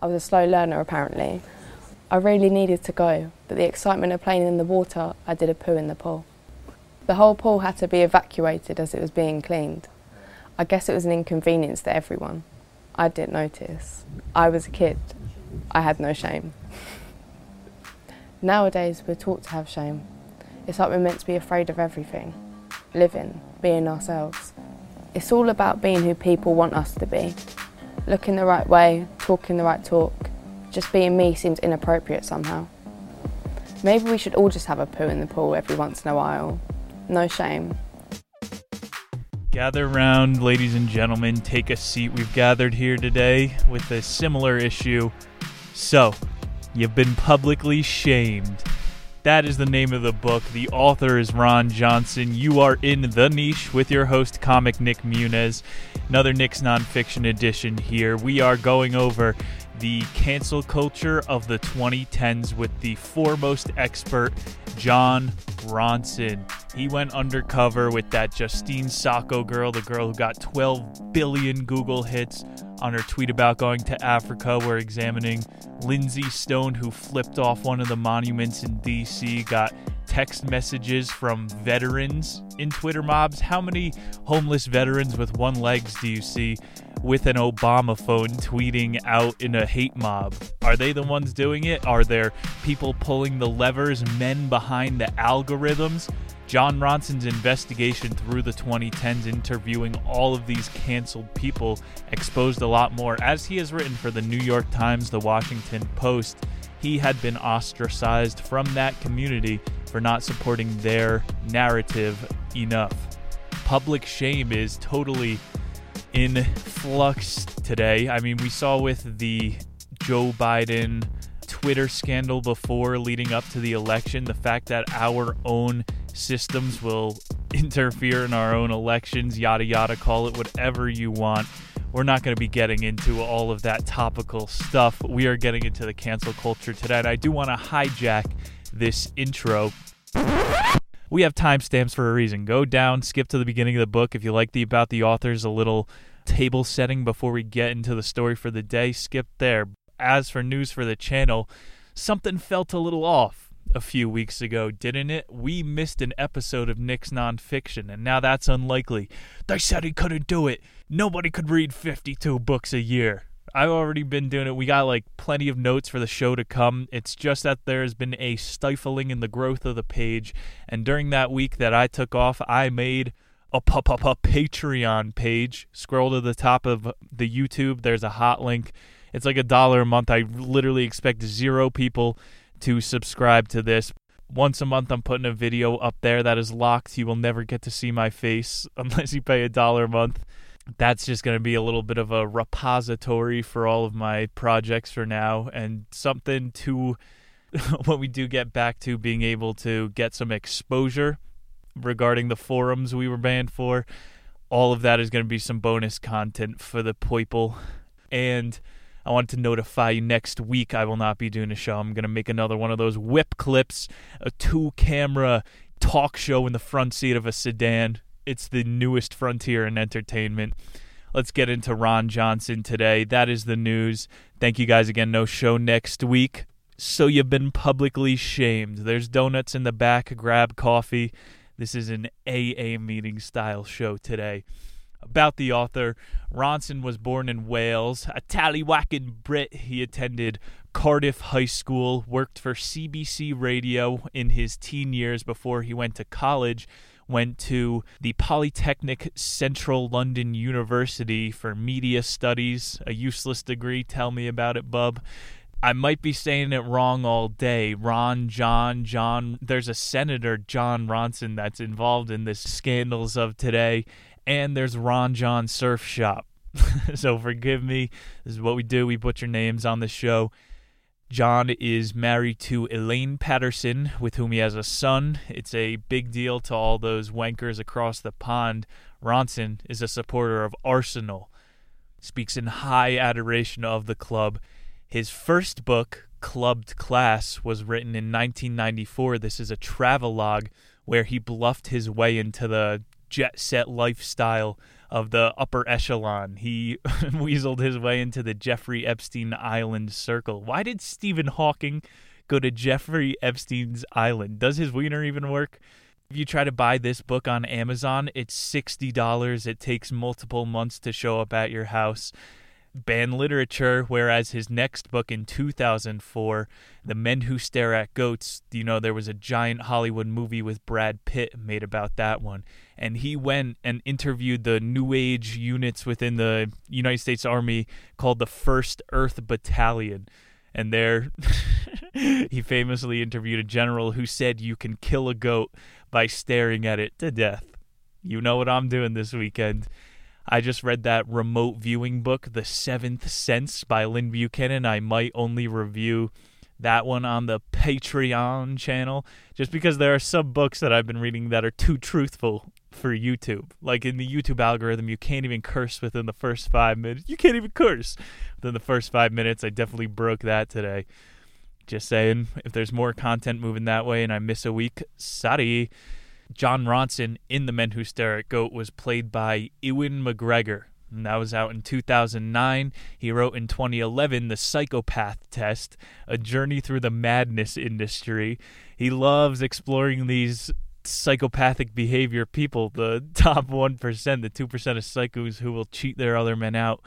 I was a slow learner apparently. I really needed to go, but the excitement of playing in the water, I did a poo in the pool. The whole pool had to be evacuated as it was being cleaned. I guess it was an inconvenience to everyone. I didn't notice. I was a kid. I had no shame. Nowadays, we're taught to have shame. It's like we're meant to be afraid of everything, living, being ourselves. It's all about being who people want us to be. Looking the right way, talking the right talk. Just being me seems inappropriate somehow. Maybe we should all just have a poo in the pool every once in a while. No shame. Gather round, ladies and gentlemen, take a seat. We've gathered here today with a similar issue. So, you've been publicly shamed. That is the name of the book. The author is Ron Johnson. You are in the niche with your host, comic Nick Muniz. Another Nick's nonfiction edition here. We are going over the cancel culture of the 2010s with the foremost expert, John Ronson. He went undercover with that Justine Sacco girl, the girl who got 12 billion Google hits on her tweet about going to Africa. We're examining Lindsey Stone, who flipped off one of the monuments in DC, got text messages from veterans in Twitter mobs. How many homeless veterans with one legs do you see with an Obama phone tweeting out in a hate mob? Are they the ones doing it? Are there people pulling the levers, men behind the algorithms? John Ronson's investigation through the 2010s, interviewing all of these canceled people, exposed a lot more. As he has written for the New York Times, the Washington Post, he had been ostracized from that community for not supporting their narrative enough. Public shame is totally in flux today. I mean, we saw with the Joe Biden Twitter scandal before leading up to the election, the fact that our own systems will interfere in our own elections, yada yada, call it whatever you want. We're not going to be getting into all of that topical stuff. We are getting into the cancel culture today. And I do want to hijack this intro. We have timestamps for a reason. Go down, skip to the beginning of the book. If you like the about the authors, a little table setting before we get into the story for the day, skip there. As for news for the channel, something felt a little off a few weeks ago, didn't it? We missed an episode of Nick's nonfiction, and now that's unlikely. They said he couldn't do it. Nobody could read 52 books a year. I've already been doing it. We got like plenty of notes for the show to come. It's just that there's been a stifling in the growth of the page, and during that week that I took off, I made a Patreon page. Scroll to the top of the YouTube. There's a hot link. It's like a dollar a month. I literally expect zero people to subscribe to this. Once a month, I'm putting a video up there that is locked. You will never get to see my face unless you pay a dollar a month. That's just going to be a little bit of a repository for all of my projects for now and something to when we do get back to being able to get some exposure regarding the forums we were banned for. All of that is going to be some bonus content for the people. And I wanted to notify you next week I will not be doing a show. I'm going to make another one of those whip clips, a two camera talk show in the front seat of a sedan. It's the newest frontier in entertainment. Let's get into Ron Johnson today. That is the news. Thank you guys again. No show next week. So you've been publicly shamed. There's donuts in the back. Grab coffee. This is an AA meeting style show today about the author. Ronson was born in Wales, a tallywhacking Brit. He attended Cardiff High School, worked for CBC Radio in his teen years before he went to college. Went to the Polytechnic Central London University for media studies, a useless degree. Tell me about it, bub. I might be saying it wrong all day. Ron, John, John. There's a senator, John Ronson, that's involved in the scandals of today and there's Ron John Surf Shop. so forgive me. This is what we do. We butcher names on the show. Jon is married to Elaine Patterson, with whom he has a son. It's a big deal to all those wankers across the pond. Ronson is a supporter of Arsenal, speaks in high adoration of the club. His first book, Clubbed Class, was written in 1994. This is a travelogue where he bluffed his way into the jet set lifestyle of the upper echelon. He weaseled his way into the Jeffrey Epstein Island circle. Why did Stephen Hawking go to Jeffrey Epstein's island? Does his wiener even work? If you try to buy this book on Amazon, it's $60. It takes multiple months to show up at your house. Banned literature, whereas his next book in 2004, The Men Who Stare at Goats, you know, there was a giant Hollywood movie with Brad Pitt made about that one. And he went and interviewed the New Age units within the United States Army called the First Earth Battalion and there he famously interviewed a general who said you can kill a goat by staring at it to death. You know what I'm doing this weekend. I just read that remote viewing book, The Seventh Sense by Lyn Buchanan. I might only review that one on the Patreon channel just because there are some books that I've been reading that are too truthful for YouTube. Like in the YouTube algorithm, you can't even curse within the first five minutes. You can't even curse within the first five minutes. I definitely broke that today. Just saying, if there's more content moving that way and I miss a week, sorry. Jon Ronson in The Men Who Stare at Goat was played by Ewan McGregor. And that was out in 2009. He wrote in 2011 The Psychopath Test, a journey through the madness industry. He loves exploring these psychopathic behavior people, the top 1%, the 2% of psychos who will cheat their other men out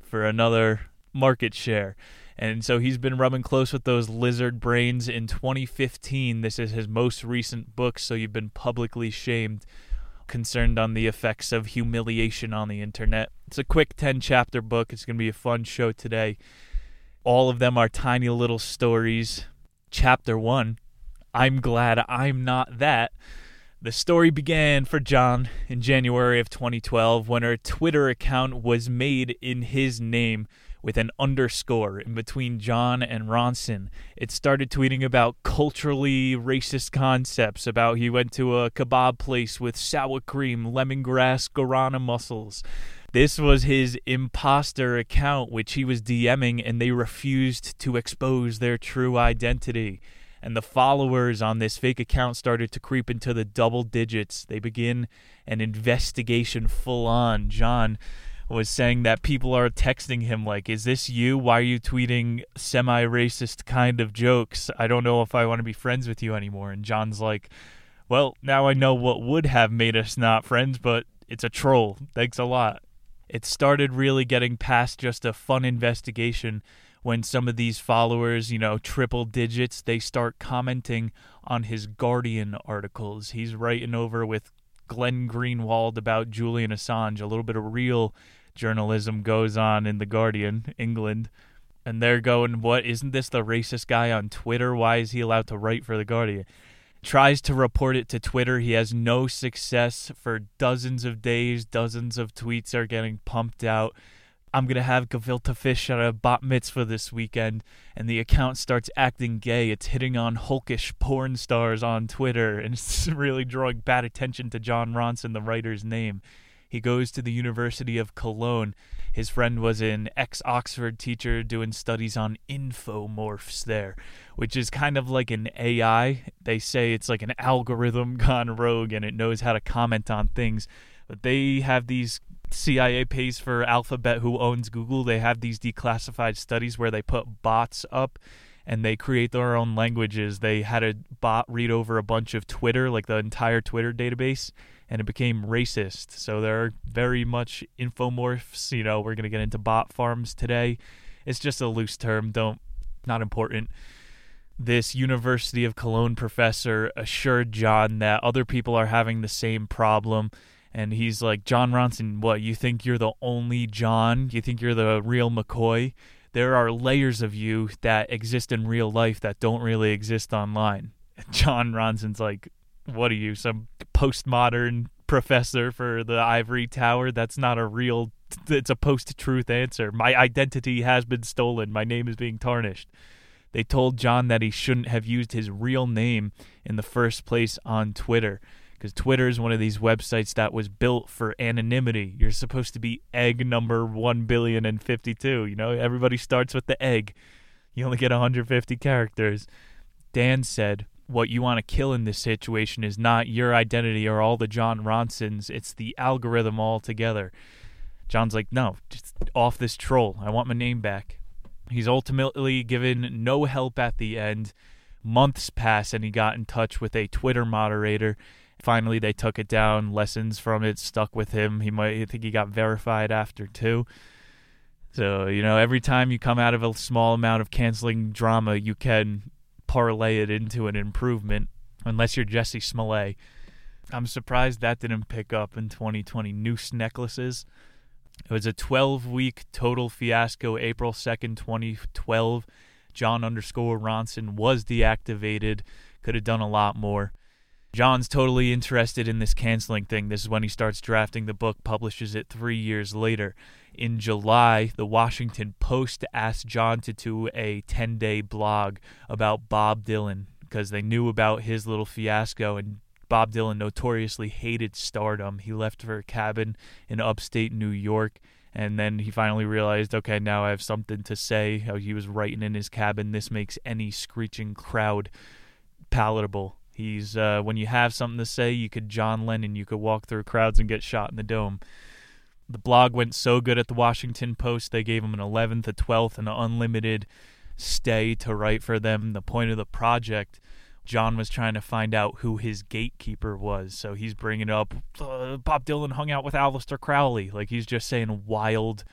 for another market share. And so he's been rubbing close with those lizard brains in 2015. This is his most recent book, so you've been publicly shamed, concerned on the effects of humiliation on the internet. It's a quick 10 chapter book. It's going to be a fun show today. All of them are tiny little stories. Chapter 1 I'm glad I'm not that. The story began for John in January of 2012 when her Twitter account was made in his name with an underscore in between John and Ronson. It started tweeting about culturally racist concepts, about he went to a kebab place with sour cream, lemongrass, guarana mussels. This was his imposter account, which he was DMing, and they refused to expose their true identity and the followers on this fake account started to creep into the double digits. They begin an investigation full on. John was saying that people are texting him like, "Is this you? Why are you tweeting semi-racist kind of jokes? I don't know if I want to be friends with you anymore." And John's like, "Well, now I know what would have made us not friends, but it's a troll. Thanks a lot." It started really getting past just a fun investigation when some of these followers, you know, triple digits, they start commenting on his Guardian articles. He's writing over with Glenn Greenwald about Julian Assange. A little bit of real journalism goes on in the Guardian, England. And they're going, What? Isn't this the racist guy on Twitter? Why is he allowed to write for the Guardian? Tries to report it to Twitter. He has no success for dozens of days. Dozens of tweets are getting pumped out. I'm gonna have gefilte fish at a bat mitzvah this weekend, and the account starts acting gay. It's hitting on hulkish porn stars on Twitter, and it's really drawing bad attention to John Ronson, the writer's name. He goes to the University of Cologne. His friend was an ex Oxford teacher doing studies on infomorphs there, which is kind of like an AI. They say it's like an algorithm gone rogue and it knows how to comment on things. But they have these CIA pays for Alphabet, who owns Google. They have these declassified studies where they put bots up and they create their own languages. They had a bot read over a bunch of Twitter, like the entire Twitter database, and it became racist. So they're very much infomorphs. You know, we're going to get into bot farms today. It's just a loose term, don't, not important. This University of Cologne professor assured John that other people are having the same problem and he's like, John Ronson, what, you think you're the only John? You think you're the real McCoy? There are layers of you that exist in real life that don't really exist online. John Ronson's like, what are you, some postmodern professor for the ivory tower? That's not a real, it's a post truth answer. My identity has been stolen. My name is being tarnished. They told John that he shouldn't have used his real name in the first place on Twitter because Twitter is one of these websites that was built for anonymity. You're supposed to be egg number one billion and fifty-two. You know, everybody starts with the egg. You only get 150 characters. Dan said, what you want to kill in this situation is not your identity or all the John Ronsons, it's the algorithm altogether. John's like, no, just off this troll. I want my name back. He's ultimately given no help at the end. Months pass and he got in touch with a Twitter moderator. Finally, they took it down. Lessons from it stuck with him. He might I think he got verified after too. So, you know, every time you come out of a small amount of canceling drama, you can parlay it into an improvement, unless you're Jussie Smollett. I'm surprised that didn't pick up in 2020. Noose necklaces. It was a 12 week total fiasco. April 2nd, 2012. John underscore Ronson was deactivated. Could have done a lot more. Jon's totally interested in this canceling thing. This is when he starts drafting the book, publishes it three years later. In July, the Washington Post asked John to do a 10 day blog about Bob Dylan because they knew about his little fiasco and Bob Dylan notoriously hated stardom. He left for a cabin in upstate New York and then he finally realized, okay, now I have something to say. How he was writing in his cabin. This makes any screeching crowd palatable. He's uh, when you have something to say, you could John Lennon. You could walk through crowds and get shot in the dome. The blog went so good at the Washington Post, they gave him an 11th, a 12th, and an unlimited stay to write for them. The point of the project, John was trying to find out who his gatekeeper was. So he's bringing up uh, Bob Dylan hung out with Aleister Crowley. Like he's just saying wild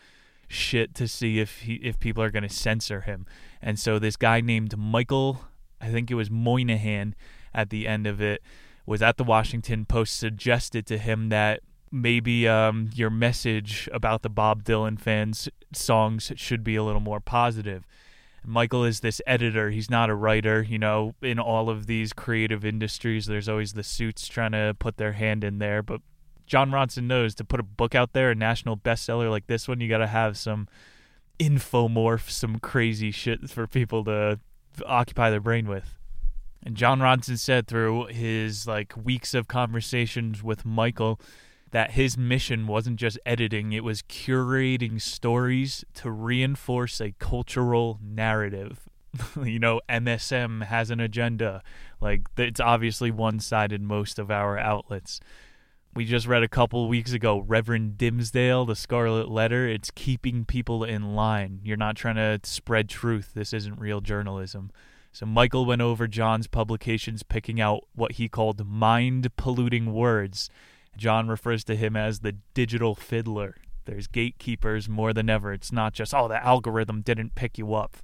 shit to see if he if people are going to censor him. And so this guy named Michael, I think it was Moynihan at the end of it was at the Washington Post suggested to him that maybe um, your message about the Bob Dylan fans songs should be a little more positive. Michael is this editor. He's not a writer. You know, in all of these creative industries, there's always the suits trying to put their hand in there. But John Ronson knows to put a book out there, a national bestseller like this one, you got to have some infomorph, some crazy shit for people to occupy their brain with. And John Ronson said through his like weeks of conversations with Michael that his mission wasn't just editing, it was curating stories to reinforce a cultural narrative. you know, MSM has an agenda. Like it's obviously one-sided most of our outlets. We just read a couple weeks ago Reverend Dimmesdale, The Scarlet Letter. It's keeping people in line. You're not trying to spread truth. This isn't real journalism. So Michael went over John's publications, picking out what he called mind polluting words. John refers to him as the digital fiddler. There's gatekeepers more than ever. It's not just, oh, the algorithm didn't pick you up.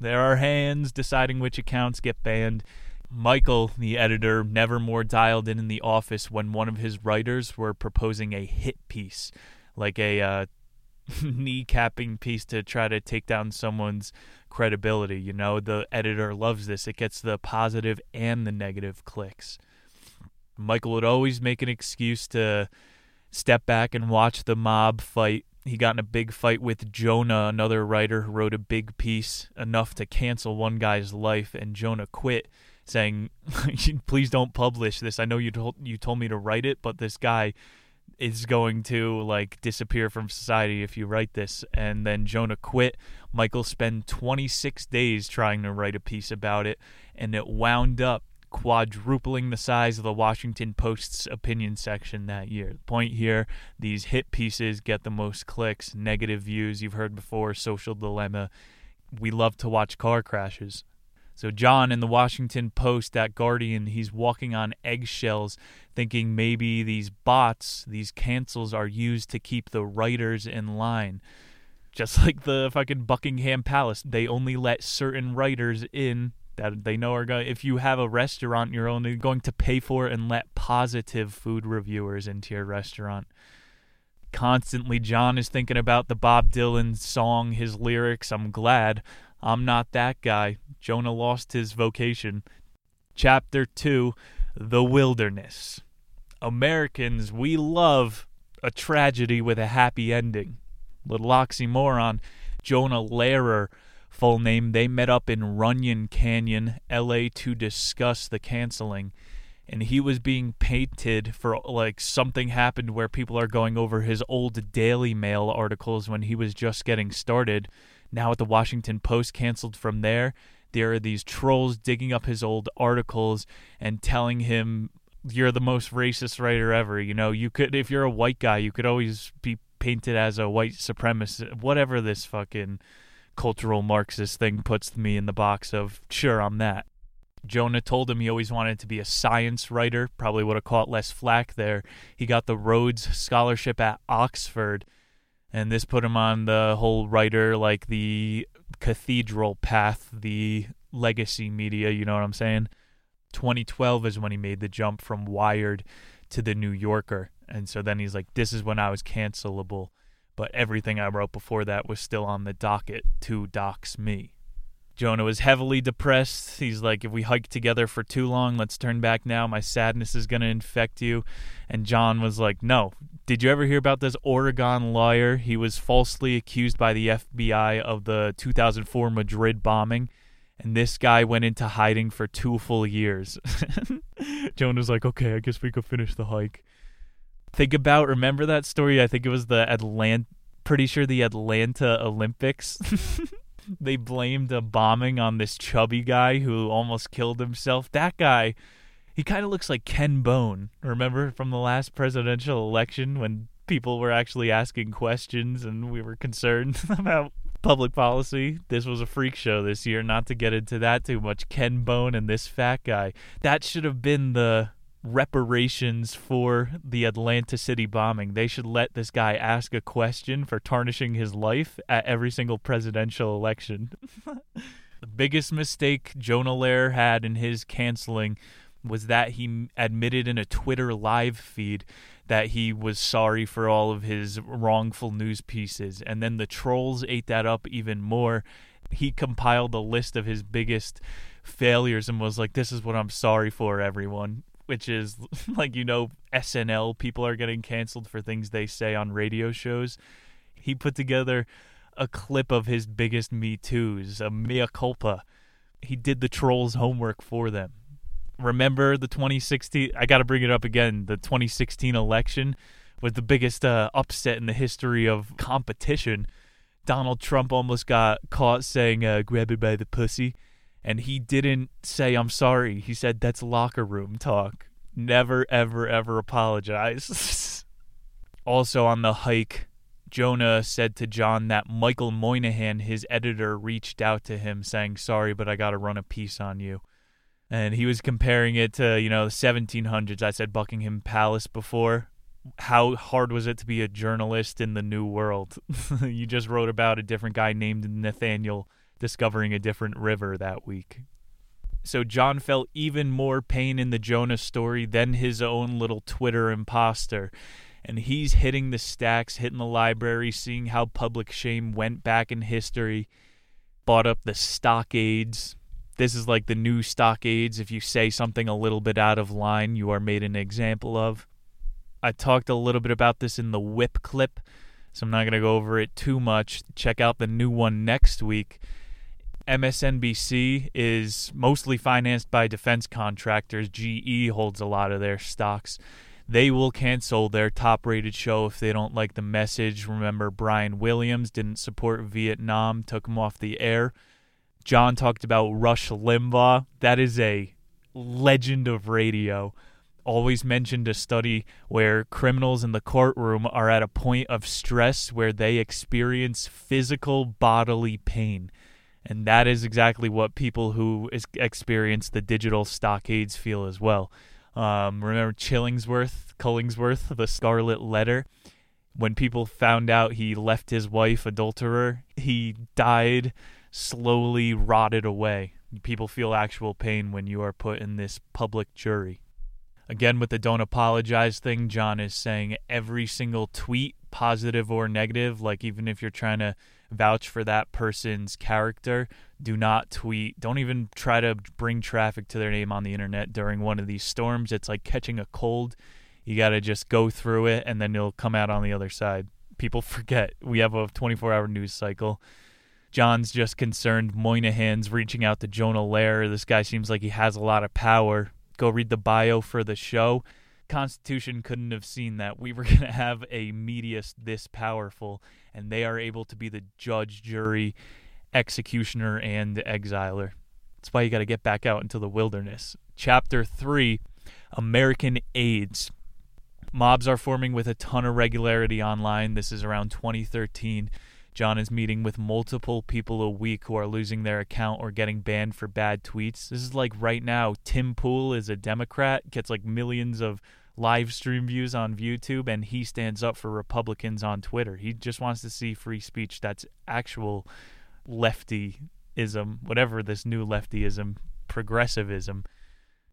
There are hands deciding which accounts get banned. Michael, the editor, never more dialed in in the office when one of his writers were proposing a hit piece, like a uh, kneecapping piece to try to take down someone's credibility. You know, the editor loves this. It gets the positive and the negative clicks. Michael would always make an excuse to step back and watch the mob fight. He got in a big fight with Jonah, another writer who wrote a big piece enough to cancel one guy's life, and Jonah quit, saying, "Please don't publish this. I know you told you told me to write it, but this guy is going to like disappear from society if you write this. And then Jonah quit. Michael spent 26 days trying to write a piece about it, and it wound up quadrupling the size of the Washington Post's opinion section that year. The point here these hit pieces get the most clicks, negative views you've heard before, social dilemma. We love to watch car crashes. So John in the Washington Post, that Guardian, he's walking on eggshells, thinking maybe these bots, these cancels, are used to keep the writers in line. Just like the fucking Buckingham Palace, they only let certain writers in that they know are going. If you have a restaurant, you're only going to pay for and let positive food reviewers into your restaurant. Constantly, John is thinking about the Bob Dylan song, his lyrics. I'm glad I'm not that guy. Jonah lost his vocation. Chapter 2 The Wilderness. Americans, we love a tragedy with a happy ending. Little oxymoron. Jonah Lehrer, full name, they met up in Runyon Canyon, LA, to discuss the canceling. And he was being painted for like something happened where people are going over his old Daily Mail articles when he was just getting started now at the Washington Post canceled from there. there are these trolls digging up his old articles and telling him you're the most racist writer ever. You know, you could if you're a white guy, you could always be painted as a white supremacist, whatever this fucking cultural Marxist thing puts me in the box of. Sure, I'm that. Jonah told him he always wanted to be a science writer, probably would have caught less flack there. He got the Rhodes Scholarship at Oxford, and this put him on the whole writer, like the cathedral path, the legacy media, you know what I'm saying? 2012 is when he made the jump from Wired to the New Yorker. And so then he's like, this is when I was cancelable. But everything I wrote before that was still on the docket to dox me. Jonah was heavily depressed. He's like, if we hike together for too long, let's turn back now. My sadness is going to infect you. And John was like, no. Did you ever hear about this Oregon lawyer? He was falsely accused by the FBI of the 2004 Madrid bombing. And this guy went into hiding for two full years. Jonah's like, okay, I guess we could finish the hike. Think about, remember that story? I think it was the Atlanta, pretty sure the Atlanta Olympics. they blamed a bombing on this chubby guy who almost killed himself. That guy, he kind of looks like Ken Bone. Remember from the last presidential election when people were actually asking questions and we were concerned about public policy. This was a freak show this year, not to get into that too much. Ken Bone and this fat guy. That should have been the reparations for the Atlanta City bombing. They should let this guy ask a question for tarnishing his life at every single presidential election. the biggest mistake Jonah Lehrer had in his canceling was that he admitted in a Twitter live feed that he was sorry for all of his wrongful news pieces. And then the trolls ate that up even more. He compiled a list of his biggest failures and was like, This is what I'm sorry for, everyone which is like you know SNL people are getting canceled for things they say on radio shows. He put together a clip of his biggest Me Too's, a mea culpa. He did the trolls' homework for them. Remember the 2016? I got to bring it up again. The 2016 election was the biggest uh, upset in the history of competition. Donald Trump almost got caught saying uh, "grab it by the pussy." and he didn't say I'm sorry. He said that's locker room talk. Never ever ever apologize. also on the hike, Jonah said to John that Michael Moynihan, his editor, reached out to him saying, "Sorry, but I got to run a piece on you." And he was comparing it to, you know, the 1700s. I said Buckingham Palace before. How hard was it to be a journalist in the New World? you just wrote about a different guy named Nathaniel discovering a different river that week. So John felt even more pain in the Jonah story than his own little Twitter imposter. And he's hitting the stacks, hitting the library, seeing how public shame went back in history. Bought up the stockades. This is like the new stockades. If you say something a little bit out of line, you are made an example of. I talked a little bit about this in the whip clip, so I'm not going to go over it too much. Check out the new one next week. MSNBC is mostly financed by defense contractors. GE holds a lot of their stocks. They will cancel their top rated show if they don't like the message. Remember, Brian Williams didn't support Vietnam, took him off the air. John talked about Rush Limbaugh. That is a legend of radio. Always mentioned a study where criminals in the courtroom are at a point of stress where they experience physical bodily pain. And that is exactly what people who experience the digital stockades feel as well. Um, remember Chillingsworth, Cullingsworth, the Scarlet Letter? When people found out he left his wife adulterer, he died slowly rotted away. People feel actual pain when you are put in this public jury. Again, with the don't apologize thing, John is saying every single tweet, positive or negative, like even if you're trying to vouch for that person's character, do not tweet. Don't even try to bring traffic to their name on the internet during one of these storms. It's like catching a cold. You got to just go through it and then you'll come out on the other side. People forget we have a 24 hour news cycle. John's just concerned Moynihan's reaching out to Jonah Lehrer. This guy seems like he has a lot of power. Go read the bio for the show. Constitution couldn't have seen that we were going to have a media this powerful, and they are able to be the judge, jury, executioner, and exiler. That's why you got to get back out into the wilderness. Chapter 3 American AIDS. Mobs are forming with a ton of regularity online. This is around 2013. John is meeting with multiple people a week who are losing their account or getting banned for bad tweets. This is like right now, Tim Pool is a Democrat, gets like millions of live stream views on YouTube, and he stands up for Republicans on Twitter. He just wants to see free speech that's actual leftyism, whatever this new leftyism, progressivism.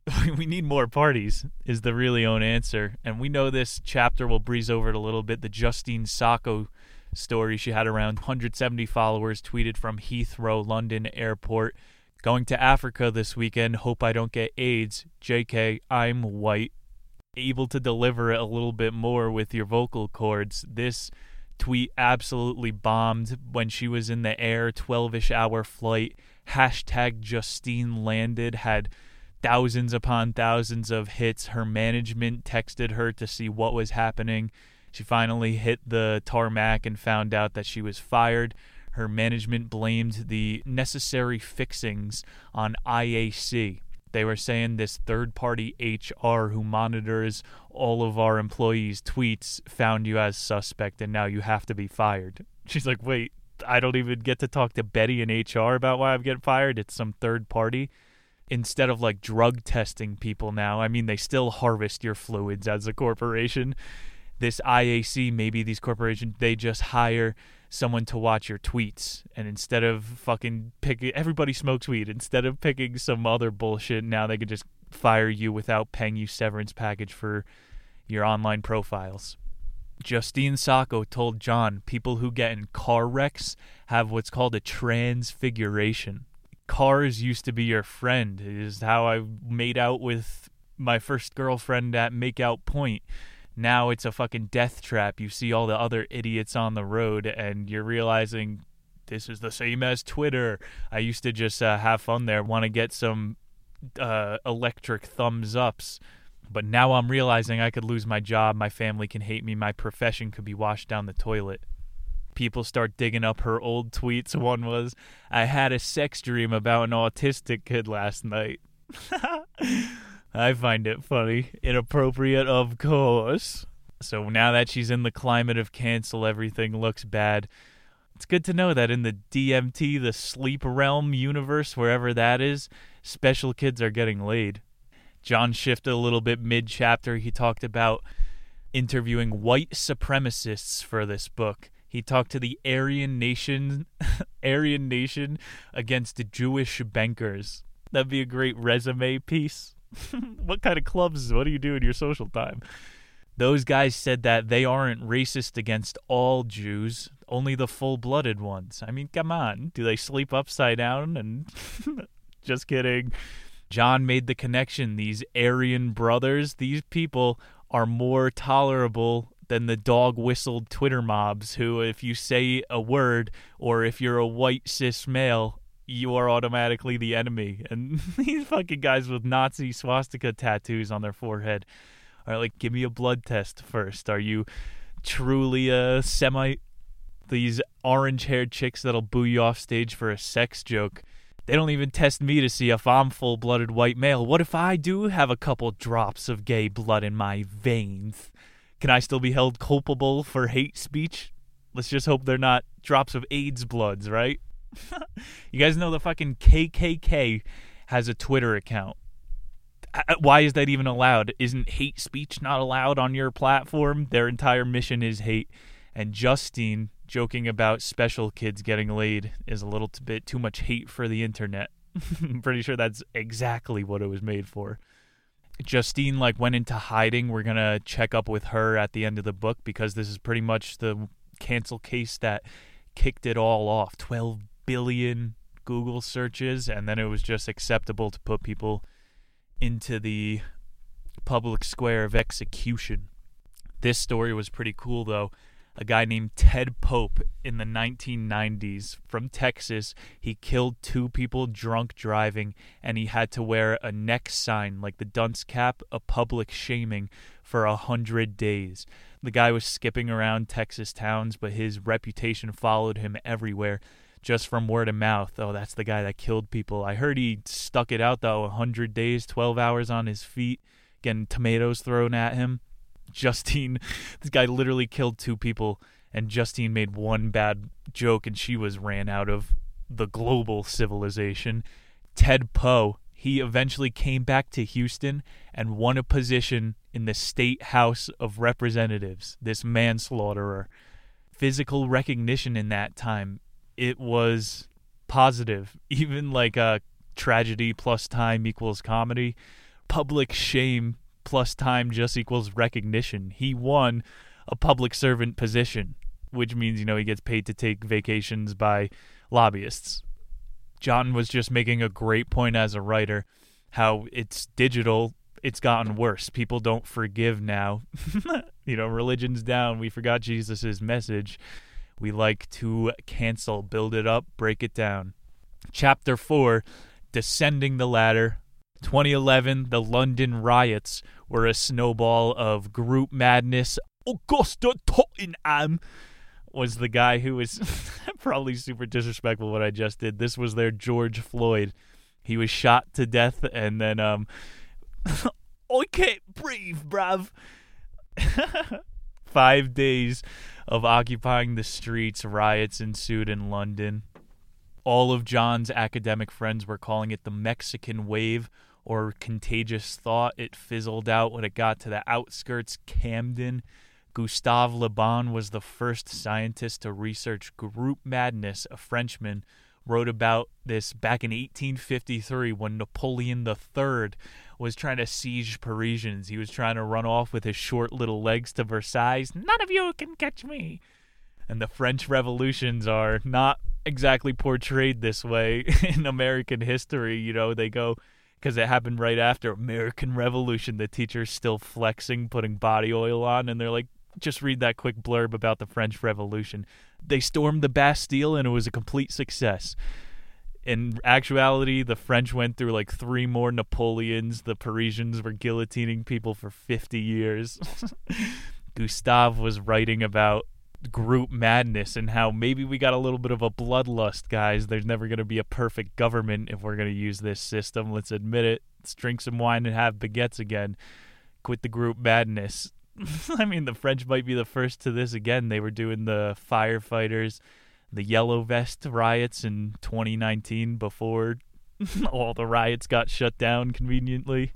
we need more parties is the really own answer. And we know this chapter will breeze over it a little bit. The Justine Sacco story. She had around 170 followers tweeted from Heathrow, London airport. Going to Africa this weekend. Hope I don't get AIDS. JK, I'm white. Able to deliver it a little bit more with your vocal cords. This tweet absolutely bombed when she was in the air, 12 ish hour flight. Hashtag Justine landed, had thousands upon thousands of hits. Her management texted her to see what was happening. She finally hit the tarmac and found out that she was fired. Her management blamed the necessary fixings on IAC. They were saying this third party HR who monitors all of our employees' tweets found you as suspect and now you have to be fired. She's like, wait, I don't even get to talk to Betty in HR about why I'm getting fired. It's some third party. Instead of like drug testing people now, I mean, they still harvest your fluids as a corporation this IAC, maybe these corporations, they just hire someone to watch your tweets. And instead of fucking picking, everybody smokes weed. Instead of picking some other bullshit, now they can just fire you without paying you severance package for your online profiles. Justine Sacco told John people who get in car wrecks have what's called a transfiguration. Cars used to be your friend, it is how I made out with my first girlfriend at Makeout Point now it's a fucking death trap. You see all the other idiots on the road, and you're realizing this is the same as Twitter. I used to just uh, have fun there, want to get some uh, electric thumbs ups. But now I'm realizing I could lose my job, my family can hate me, my profession could be washed down the toilet. People start digging up her old tweets. One was, I had a sex dream about an autistic kid last night. I find it funny. Inappropriate, of course. So now that she's in the climate of cancel, everything looks bad. It's good to know that in the DMT, the sleep realm universe, wherever that is, special kids are getting laid. John shifted a little bit mid chapter. He talked about interviewing white supremacists for this book. He talked to the Aryan Nation, Aryan Nation against Jewish bankers. That'd be a great resume piece. what kind of clubs? What do you do in your social time? Those guys said that they aren't racist against all Jews, only the full blooded ones. I mean, come on. Do they sleep upside down? And just kidding. John made the connection. These Aryan brothers, these people are more tolerable than the dog whistled Twitter mobs who, if you say a word or if you're a white cis male, you are automatically the enemy. And these fucking guys with Nazi swastika tattoos on their forehead are like, give me a blood test first. Are you truly a Semite? These orange haired chicks that'll boo you off stage for a sex joke. They don't even test me to see if I'm full blooded white male. What if I do have a couple drops of gay blood in my veins? Can I still be held culpable for hate speech? Let's just hope they're not drops of AIDS bloods, right? you guys know the fucking KKK has a Twitter account. Uh, uh, why is that even allowed? Isn't hate speech not allowed on your platform? Their entire mission is hate. And Justine joking about special kids getting laid is a little bit too much hate for the internet. I'm pretty sure that's exactly what it was made for. Justine like went into hiding. We're gonna check up with her at the end of the book because this is pretty much the cancel case that kicked it all off. Twelve billion Google searches, and then it was just acceptable to put people into the public square of execution. This story was pretty cool, though. A guy named Ted Pope in the 1990s from Texas. He killed two people drunk driving, and he had to wear a neck sign like the dunce cap, a public shaming, for a hundred days. The guy was skipping around Texas towns, but his reputation followed him everywhere just from word of mouth. Oh, that's the guy that killed people. I heard he stuck it out though, 100 days, 12 hours on his feet, getting tomatoes thrown at him. Justine, this guy literally killed two people, and Justine made one bad joke, and she was ran out of the global civilization. Ted Poe, he eventually came back to Houston and won a position in the state House of Representatives, this manslaughterer. Physical recognition in that time, it was positive. Even like a tragedy plus time equals comedy. Public shame plus time just equals recognition. He won a public servant position, which means, you know, he gets paid to take vacations by lobbyists. John was just making a great point as a writer how it's digital, it's gotten worse. People don't forgive now. you know, religion's down. We forgot Jesus' message. We like to cancel, build it up, break it down. Chapter 4 Descending the Ladder. 2011, the London riots were a snowball of group madness. Augusta Tottenham was the guy who was probably super disrespectful what I just did. This was their George Floyd. He was shot to death and then um I can't breathe, bruv. Five days of occupying the streets, riots ensued in London. All of John's academic friends were calling it the Mexican wave or contagious thought. It fizzled out when it got to the outskirts, Camden. Gustave Le Bon was the first scientist to research group madness. A Frenchman wrote about this back in 1853 when Napoleon III was trying to siege Parisians. He was trying to run off with his short little legs to Versailles. None of you can catch me. And the French revolutions are not exactly portrayed this way in American history. You know, they go because it happened right after American Revolution. The teacher's still flexing, putting body oil on, and they're like, just read that quick blurb about the French Revolution. They stormed the Bastille and it was a complete success. In actuality, the French went through like three more Napoleons. The Parisians were guillotining people for 50 years. Gustave was writing about group madness and how maybe we got a little bit of a bloodlust, guys. There's never going to be a perfect government if we're going to use this system. Let's admit it. Let's drink some wine and have baguettes again. Quit the group madness. I mean, the French might be the first to this again. They were doing the firefighters, the yellow vest riots in 2019 before all the riots got shut down conveniently.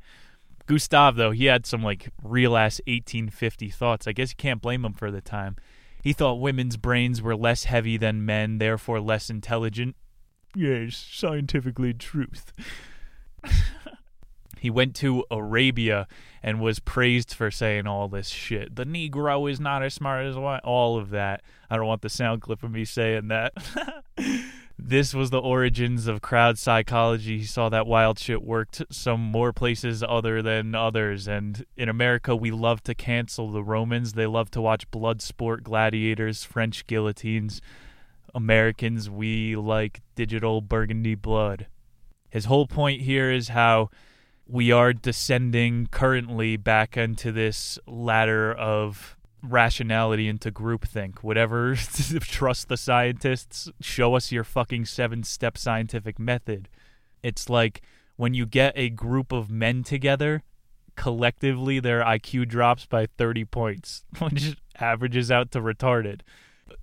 Gustave, though, he had some like real ass 1850 thoughts. I guess you can't blame him for the time. He thought women's brains were less heavy than men, therefore less intelligent. Yes, scientifically truth. he went to Arabia and was praised for saying all this shit. The Negro is not as smart as all of that. I don't want the sound clip of me saying that. this was the origins of crowd psychology. He saw that wild shit worked some more places other than others. And in America, we love to cancel the Romans. They love to watch blood sport, gladiators, French guillotines. Americans, we like digital burgundy blood. His whole point here is how we are descending currently back into this ladder of rationality into groupthink. Whatever, trust the scientists, show us your fucking seven step scientific method. It's like when you get a group of men together, collectively their IQ drops by 30 points, which averages out to retarded.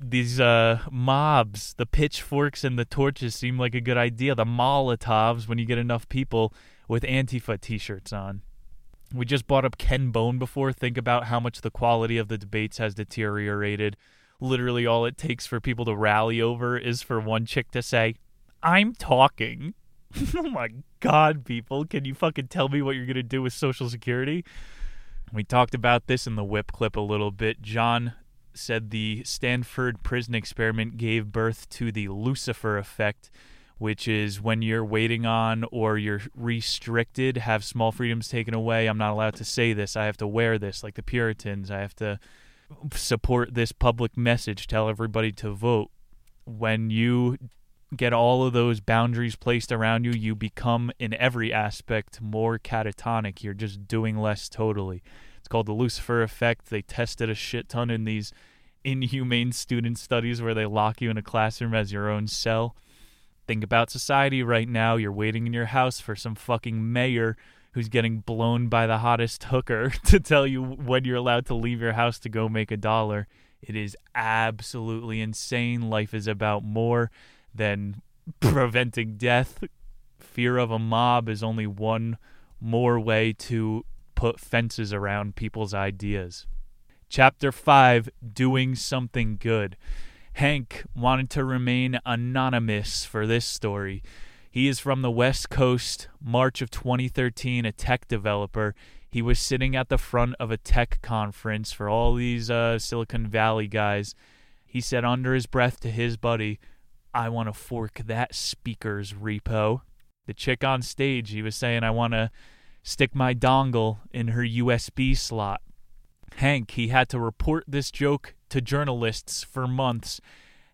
These uh, mobs, the pitchforks and the torches seem like a good idea. The Molotovs, when you get enough people, with Antifa t shirts on. We just brought up Ken Bone before. Think about how much the quality of the debates has deteriorated. Literally, all it takes for people to rally over is for one chick to say, I'm talking. oh my God, people. Can you fucking tell me what you're going to do with Social Security? We talked about this in the whip clip a little bit. John said the Stanford prison experiment gave birth to the Lucifer effect which is when you're waiting on or you're restricted, have small freedoms taken away. I'm not allowed to say this. I have to wear this, like the Puritans. I have to support this public message, tell everybody to vote. When you get all of those boundaries placed around you, you become, in every aspect, more catatonic. You're just doing less totally. It's called the Lucifer effect. They tested a shit ton in these inhumane student studies where they lock you in a classroom as your own cell. Think about society right now. You're waiting in your house for some fucking mayor who's getting blown by the hottest hooker to tell you when you're allowed to leave your house to go make a dollar. It is absolutely insane. Life is about more than preventing death. Fear of a mob is only one more way to put fences around people's ideas. Chapter 5 Doing Something Good. Hank wanted to remain anonymous for this story. He is from the West Coast, March of 2013, a tech developer. He was sitting at the front of a tech conference for all these uh, Silicon Valley guys. He said under his breath to his buddy, I want to fork that speaker's repo. The chick on stage, he was saying, I want to stick my dongle in her USB slot. Hank, he had to report this joke to journalists for months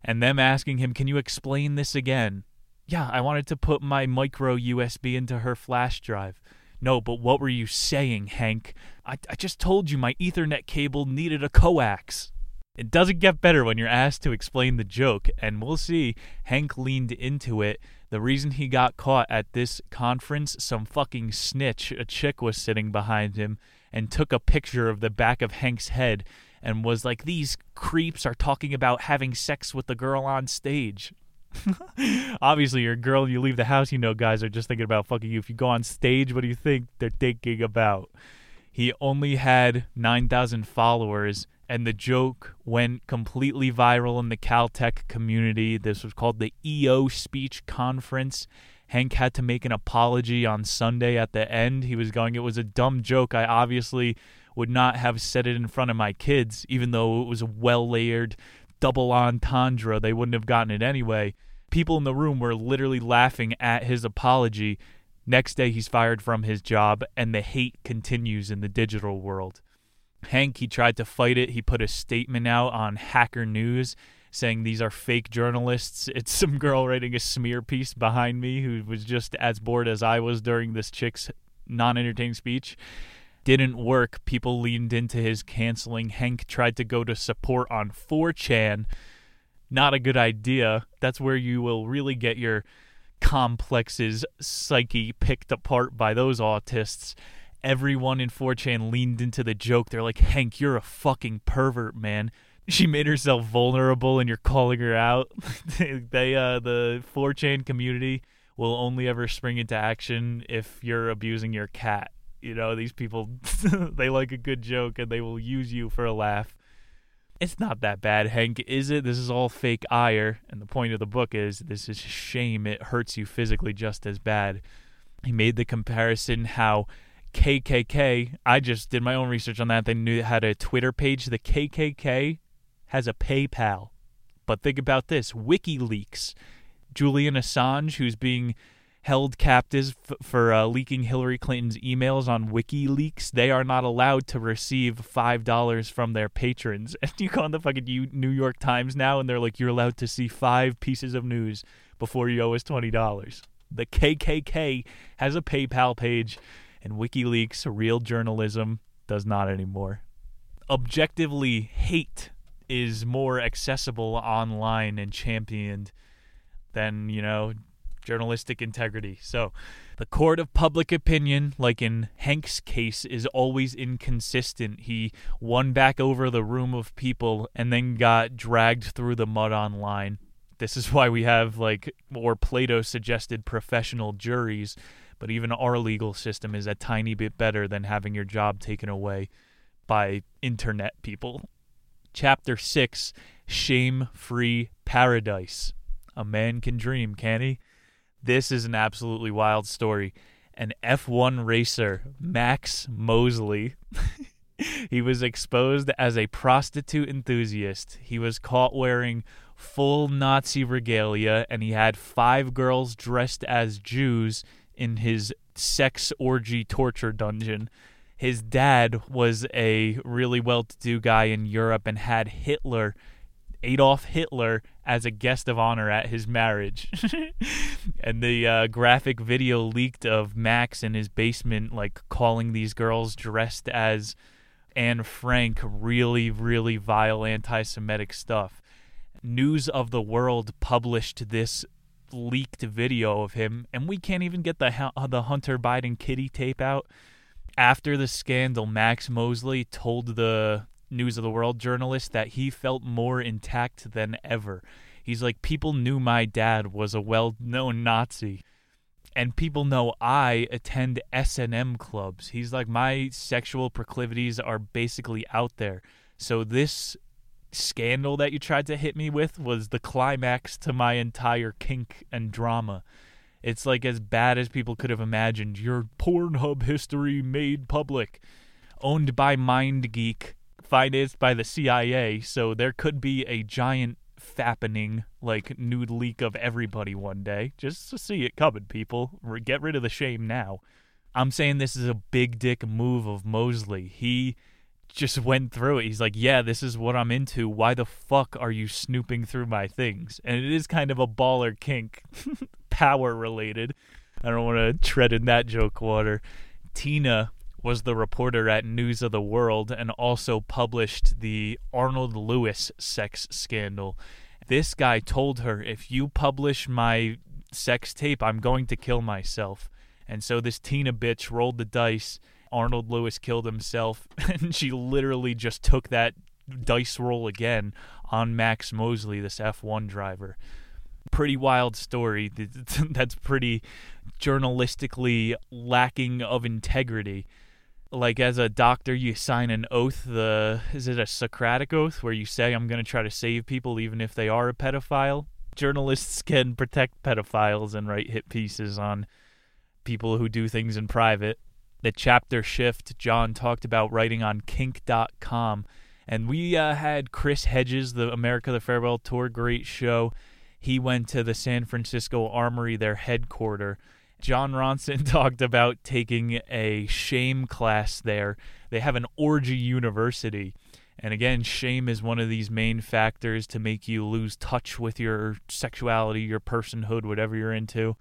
and them asking him, Can you explain this again? Yeah, I wanted to put my micro USB into her flash drive. No, but what were you saying, Hank? I, I just told you my Ethernet cable needed a coax. It doesn't get better when you're asked to explain the joke, and we'll see. Hank leaned into it. The reason he got caught at this conference, some fucking snitch, a chick was sitting behind him and took a picture of the back of Hank's head and was like, These creeps are talking about having sex with the girl on stage. Obviously, you're a girl and you leave the house, you know, guys are just thinking about fucking you. If you go on stage, what do you think they're thinking about? He only had 9,000 followers, and the joke went completely viral in the Caltech community. This was called the EO Speech Conference. Hank had to make an apology on Sunday at the end. He was going, It was a dumb joke. I obviously would not have said it in front of my kids, even though it was a well layered double entendre. They wouldn't have gotten it anyway. People in the room were literally laughing at his apology. Next day, he's fired from his job, and the hate continues in the digital world. Hank, he tried to fight it. He put a statement out on Hacker News saying these are fake journalists. It's some girl writing a smear piece behind me who was just as bored as I was during this chick's non entertaining speech. Didn't work. People leaned into his canceling. Hank tried to go to support on 4chan. Not a good idea. That's where you will really get your complexes psyche picked apart by those autists everyone in 4chan leaned into the joke. They're like, Hank, you're a fucking pervert, man she made herself vulnerable and you're calling her out. they uh the 4chan community will only ever spring into action if you're abusing your cat. You know, these people they like a good joke and they will use you for a laugh. It's not that bad, Hank, is it? This is all fake ire, and the point of the book is this is shame. It hurts you physically just as bad. He made the comparison how KKK. I just did my own research on that. They knew had a Twitter page. The KKK has a PayPal. But think about this WikiLeaks, Julian Assange, who's being held captive f- for uh, leaking Hillary Clinton's emails on WikiLeaks, they are not allowed to receive $5 from their patrons. And you go on the fucking New York Times now, and they're like, you're allowed to see five pieces of news before you owe us $20. The KKK has a PayPal page, and WikiLeaks, real journalism, does not anymore. Objectively hate is more accessible online and championed than, you know, journalistic integrity. So, the court of public opinion, like in Hank's case, is always inconsistent. He won back over the room of people and then got dragged through the mud online. This is why we have, like, more Plato suggested professional juries, but even our legal system is a tiny bit better than having your job taken away by internet people. Chapter 6 Shame Free Paradise. A man can dream, can he? This is an absolutely wild story. An F1 racer, Max Mosley, he was exposed as a prostitute enthusiast. He was caught wearing full Nazi regalia, and he had five girls dressed as Jews in his sex orgy torture dungeon his dad was a really well to do guy in Europe and had Hitler, Adolf Hitler, as a guest of honor at his marriage. and the uh, graphic video leaked of Max in his basement, like calling these girls dressed as Anne Frank really, really vile anti Semitic stuff. News of the World published this leaked video of him, and we can't even get the, the Hunter Biden kitty tape out. After the scandal, Max Mosley told the News of the World journalist that he felt more intact than ever. He's like, people knew my dad was a well known Nazi and people know I attend S&M clubs. He's like my sexual proclivities are basically out there. So this scandal that you tried to hit me with was the climax to my entire kink and drama. It's like as bad as people could have imagined. Your Pornhub history made public, owned by MindGeek, financed by the CIA, so there could be a giant fappening like nude leak of everybody one day. Just to see it coming people. Get rid of the shame now. I'm saying this is a big dick move of mosley. He just went through it. He's like yeah this is what i'm into. Why the fuck are you snooping through my things? And it is kind of a baller kink power related i don't want to tread in that joke water. Tina was the reporter at News of the World and also published the Arnold Lewis sex scandal. This guy told her, if you publish my sex tape, I'm going to kill myself. And so this Tina bitch rolled the dice. Arnold Lewis killed himself, and she literally just took that dice roll again on Max Mosley, this F1 driver. Pretty wild story. That's pretty journalistically lacking of integrity like as a doctor you sign an oath the is it a socratic oath where you say i'm going to try to save people even if they are a pedophile? Journalists can protect pedophiles and write hit pieces on people who do things in private. The chapter shift john talked about writing on kink.com and we uh, had chris hedges the america the farewell tour great show. He went to the san francisco armory their headquarters Jon Ronson talked about taking a shame class there. They have an orgy university. And again, shame is one of these main factors to make you lose touch with your sexuality, your personhood, whatever you're into.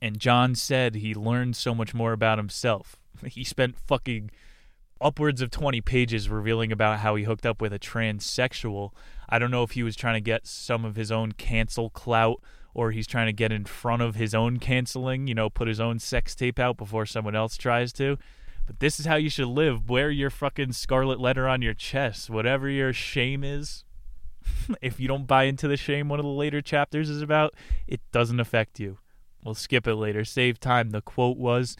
And John said he learned so much more about himself. He spent fucking upwards of 20 pages revealing about how he hooked up with a transsexual. I don't know if he was trying to get some of his own cancel clout or he's trying to get in front of his own canceling, you know, put his own sex tape out before someone else tries to. But this is how you should live. Wear your fucking scarlet letter on your chest. Whatever your shame is, if you don't buy into the shame one of the later chapters is about, it doesn't affect you. We'll skip it later. Save time. The quote was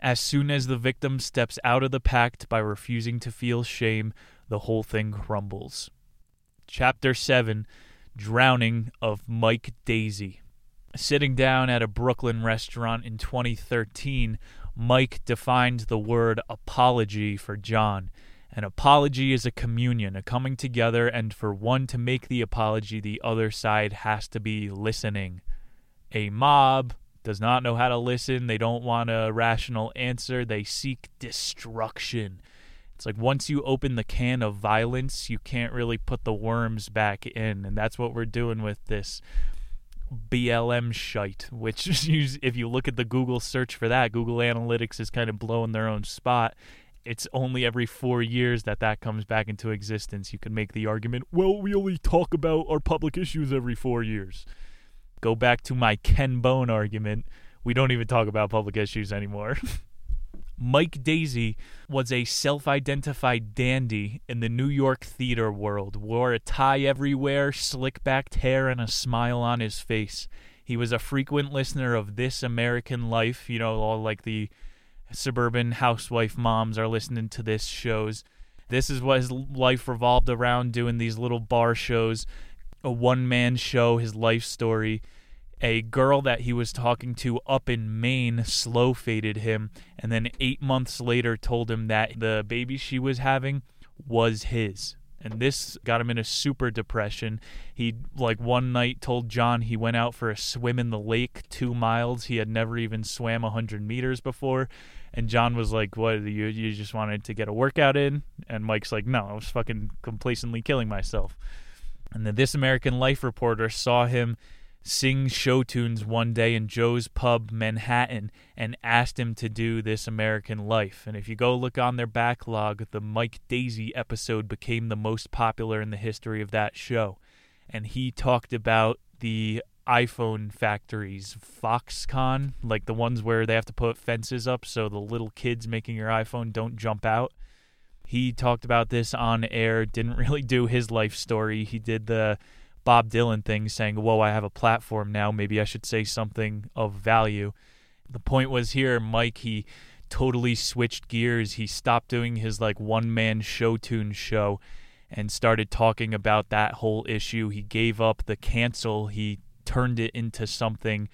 As soon as the victim steps out of the pact by refusing to feel shame, the whole thing crumbles. Chapter 7 Drowning of Mike Daisey. Sitting down at a Brooklyn restaurant in 2013, Mike defined the word apology for John. An apology is a communion, a coming together, and for one to make the apology, the other side has to be listening. A mob does not know how to listen, they don't want a rational answer, they seek destruction. It's like once you open the can of violence, you can't really put the worms back in, and that's what we're doing with this BLM shite. Which, if you look at the Google search for that, Google Analytics is kind of blowing their own spot. It's only every four years that that comes back into existence. You can make the argument, well, we only talk about our public issues every four years. Go back to my Ken Bone argument. We don't even talk about public issues anymore. Mike Daisey was a self identified dandy in the New York theater world, wore a tie everywhere, slick backed hair, and a smile on his face. He was a frequent listener of This American Life, you know, all like the suburban housewife moms are listening to this shows. This is what his life revolved around doing these little bar shows, a one man show, his life story a girl that he was talking to up in Maine slow faded him, and then eight months later told him that the baby she was having was his. And this got him in a super depression. He, like, one night told John he went out for a swim in the lake two miles. He had never even swam a 100 meters before. And John was like, What, you, you just wanted to get a workout in? And Mike's like, No, I was fucking complacently killing myself. And then this American Life reporter saw him sing show tunes one day in Joe's Pub, Manhattan, and asked him to do This American Life. And if you go look on their backlog, the Mike Daisey episode became the most popular in the history of that show. And he talked about the iPhone factories, Foxconn, like the ones where they have to put fences up so the little kids making your iPhone don't jump out. He talked about this on air, didn't really do his life story. He did the Bob Dylan thing, saying, Whoa, I have a platform now. Maybe I should say something of value. The point was here, Mike, he totally switched gears. He stopped doing his like one man show tune show and started talking about that whole issue. He gave up the cancel, he turned it into something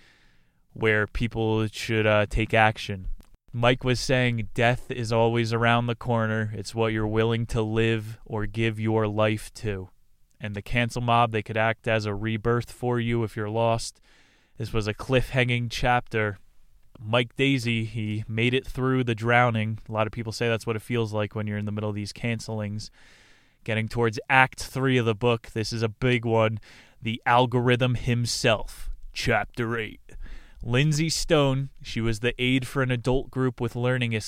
where people should uh, take action. Mike was saying death is always around the corner. It's what you're willing to live or give your life to and the cancel mob. They could act as a rebirth for you if you're lost. This was a cliff-hanging chapter. Mike Daisey, he made it through the drowning. A lot of people say that's what it feels like when you're in the middle of these cancelings. Getting towards Act 3 of the book, this is a big one. The Algorithm Himself, Chapter 8. Lindsey Stone, she was the aide for an adult group with learning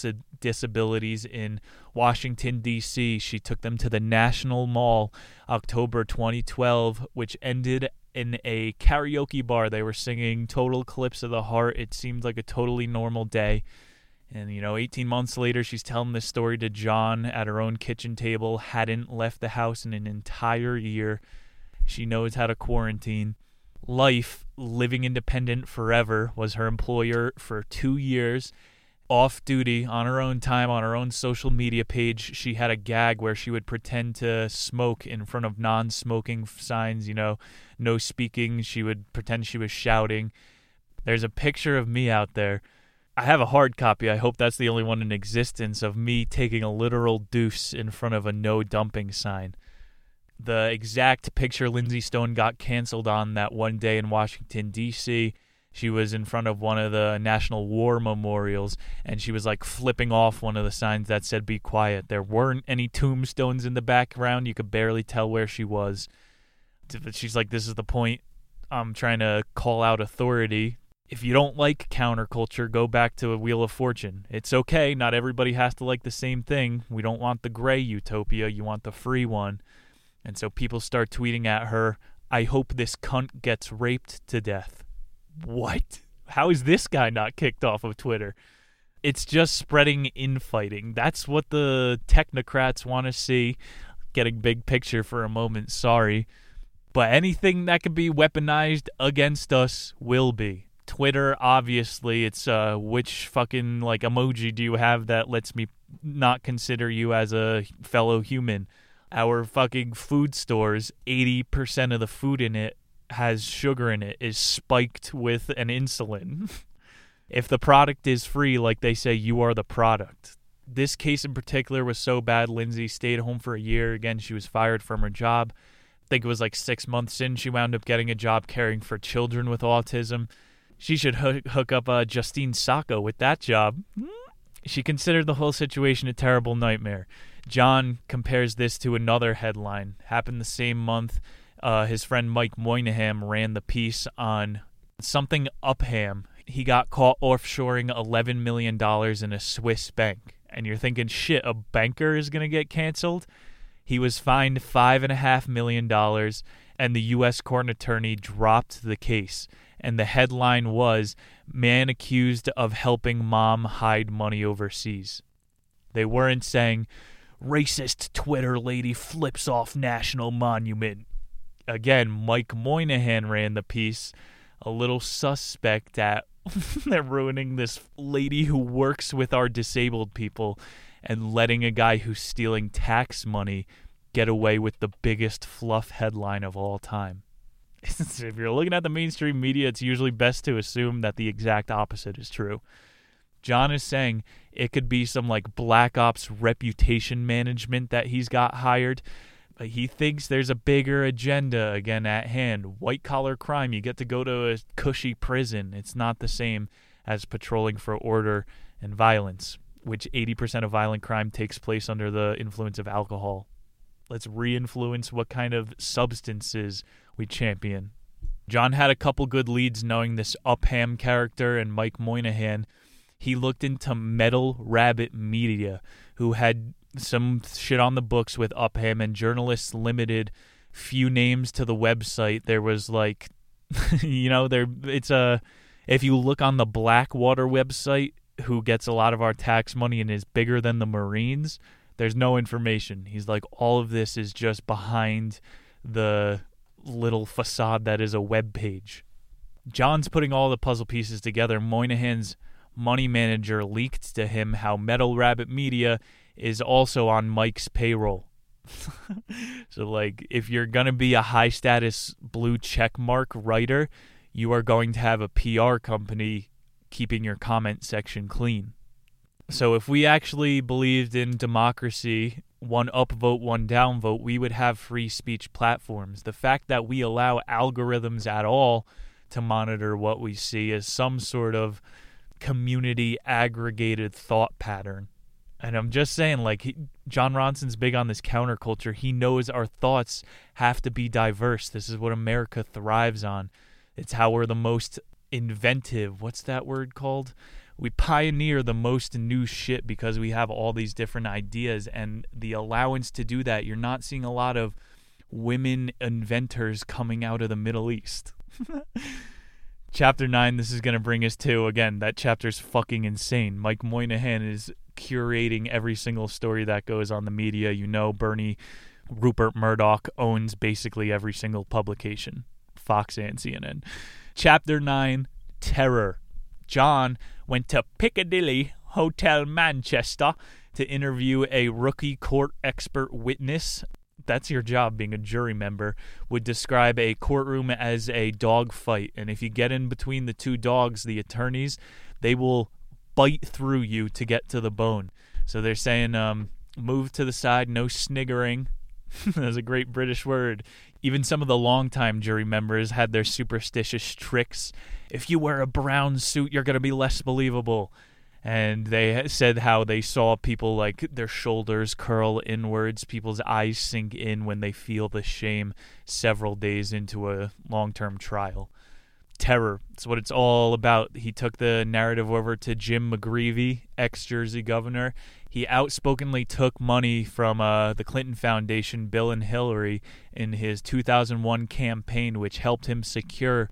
disabilities in Washington, D.C. She took them to the National Mall October 2012, which ended in a karaoke bar. They were singing Total Eclipse of the Heart. It seemed like a totally normal day. And, you know, 18 months later, she's telling this story to John at her own kitchen table, hadn't left the house in an entire year. She knows how to quarantine life living independent forever was her employer for two years. Off duty on her own time on her own social media page she had a gag where she would pretend to smoke in front of non-smoking signs you know no speaking. She would pretend she was shouting. There's a picture of me out there. I have a hard copy. I hope that's the only one in existence of me taking a literal deuce in front of a no dumping sign the exact picture Lindsey Stone got canceled on that one day in Washington, D.C. She was in front of one of the National War Memorials and she was like flipping off one of the signs that said, Be quiet. There weren't any tombstones in the background. You could barely tell where she was. She's like, This is the point. I'm trying to call out authority. If you don't like counterculture, go back to a Wheel of Fortune. It's okay. Not everybody has to like the same thing. We don't want the gray utopia. You want the free one. And so people start tweeting at her, I hope this cunt gets raped to death. What? How is this guy not kicked off of Twitter? It's just spreading infighting. That's what the technocrats want to see. Getting big picture for a moment, sorry. But anything that can be weaponized against us will be. Twitter, obviously, it's uh, which fucking like emoji do you have that lets me not consider you as a fellow human? Our fucking food stores, 80% of the food in it has sugar in it, is spiked with an insulin. if the product is free, like they say, you are the product. This case in particular was so bad, Lindsey stayed home for a year. Again, she was fired from her job. I think it was like six months in, she wound up getting a job caring for children with autism. She should hook, up uh, Justine Sacco with that job. She considered the whole situation a terrible nightmare. John compares this to another headline. Happened the same month. Uh, his friend Mike Moynihan ran the piece on something Upham. He got caught offshoring $11 million in a Swiss bank. And you're thinking, shit, a banker is going to get canceled? He was fined $5.5 million, and the U.S. court attorney dropped the case. And the headline was Man accused of helping mom hide money overseas. They weren't saying Racist Twitter lady flips off national monument. Again, Mike Moynihan ran the piece. A little suspect at they're ruining this lady who works with our disabled people and letting a guy who's stealing tax money get away with the biggest fluff headline of all time. if you're looking at the mainstream media, it's usually best to assume that the exact opposite is true. John is saying it could be some like Black Ops reputation management that he's got hired. But he thinks there's a bigger agenda again at hand. White collar crime, you get to go to a cushy prison. It's not the same as patrolling for order and violence, which 80% of violent crime takes place under the influence of alcohol. Let's re influence what kind of substances we champion. John had a couple good leads knowing this Upham character and Mike Moynihan. He looked into Metal Rabbit Media, who had some shit on the books with Upham, and journalists limited few names to the website. There was like, you know, there it's a. If you look on the Blackwater website, who gets a lot of our tax money and is bigger than the Marines, there's no information. He's like, all of this is just behind the little facade that is a web page. John's putting all the puzzle pieces together. Moynihan's money manager leaked to him how Metal Rabbit Media is also on Mike's payroll. so like if you're going to be a high status blue checkmark writer, you are going to have a PR company keeping your comment section clean. So if we actually believed in democracy, one upvote, one downvote, we would have free speech platforms. The fact that we allow algorithms at all to monitor what we see is some sort of community aggregated thought pattern. And I'm just saying, like, he, Jon Ronson's big on this counterculture. He knows our thoughts have to be diverse. This is what America thrives on. It's how we're the most inventive. What's that word called? We pioneer the most new shit because we have all these different ideas and the allowance to do that. You're not seeing a lot of women inventors coming out of the Middle East. chapter 9 this is going to bring us to again that chapter's fucking insane. Mike moynihan is curating every single story that goes on the media. You know bernie rupert murdoch owns basically every single publication fox and cnn chapter 9 terror. John went to piccadilly hotel manchester to interview a rookie court expert witness that's your job being a jury member would describe a courtroom as a dog fight. And if you get in between the two dogs the attorneys they will bite through you to get to the bone. So they're saying um, move to the side no sniggering. That's a great british word. Even some of the longtime jury members had their superstitious tricks. If you wear a brown suit you're going to be less believable and they said how they saw people like their shoulders curl inwards, people's eyes sink in when they feel the shame several days into a long term trial. Terror. It's what it's all about. He took the narrative over to Jim McGreevey, ex Jersey governor. He outspokenly took money from uh, the Clinton Foundation, Bill and Hillary, in his 2001 campaign, which helped him secure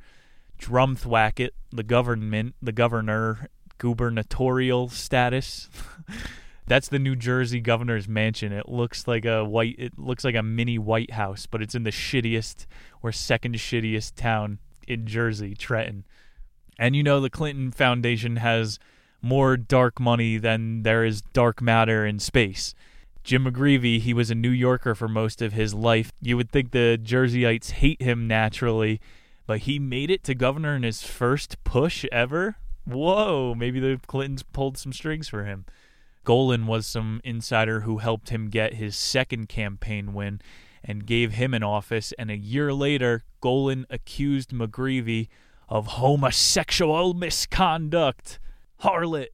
Drumthwacket, the government, the governor, gubernatorial status. That's the New Jersey governor's mansion. It looks like a white it looks like a mini White House, but it's in the shittiest or second shittiest town in Jersey, Trenton. And you know the Clinton Foundation has more dark money than there is dark matter in space. Jim McGreevey, he was a New Yorker for most of his life. You would think the Jerseyites hate him naturally, but he made it to governor in his first push ever whoa, maybe the Clintons pulled some strings for him. Golan was some insider who helped him get his second campaign win and gave him an office. And a year later, Golan accused McGreevey of homosexual misconduct. Harlot.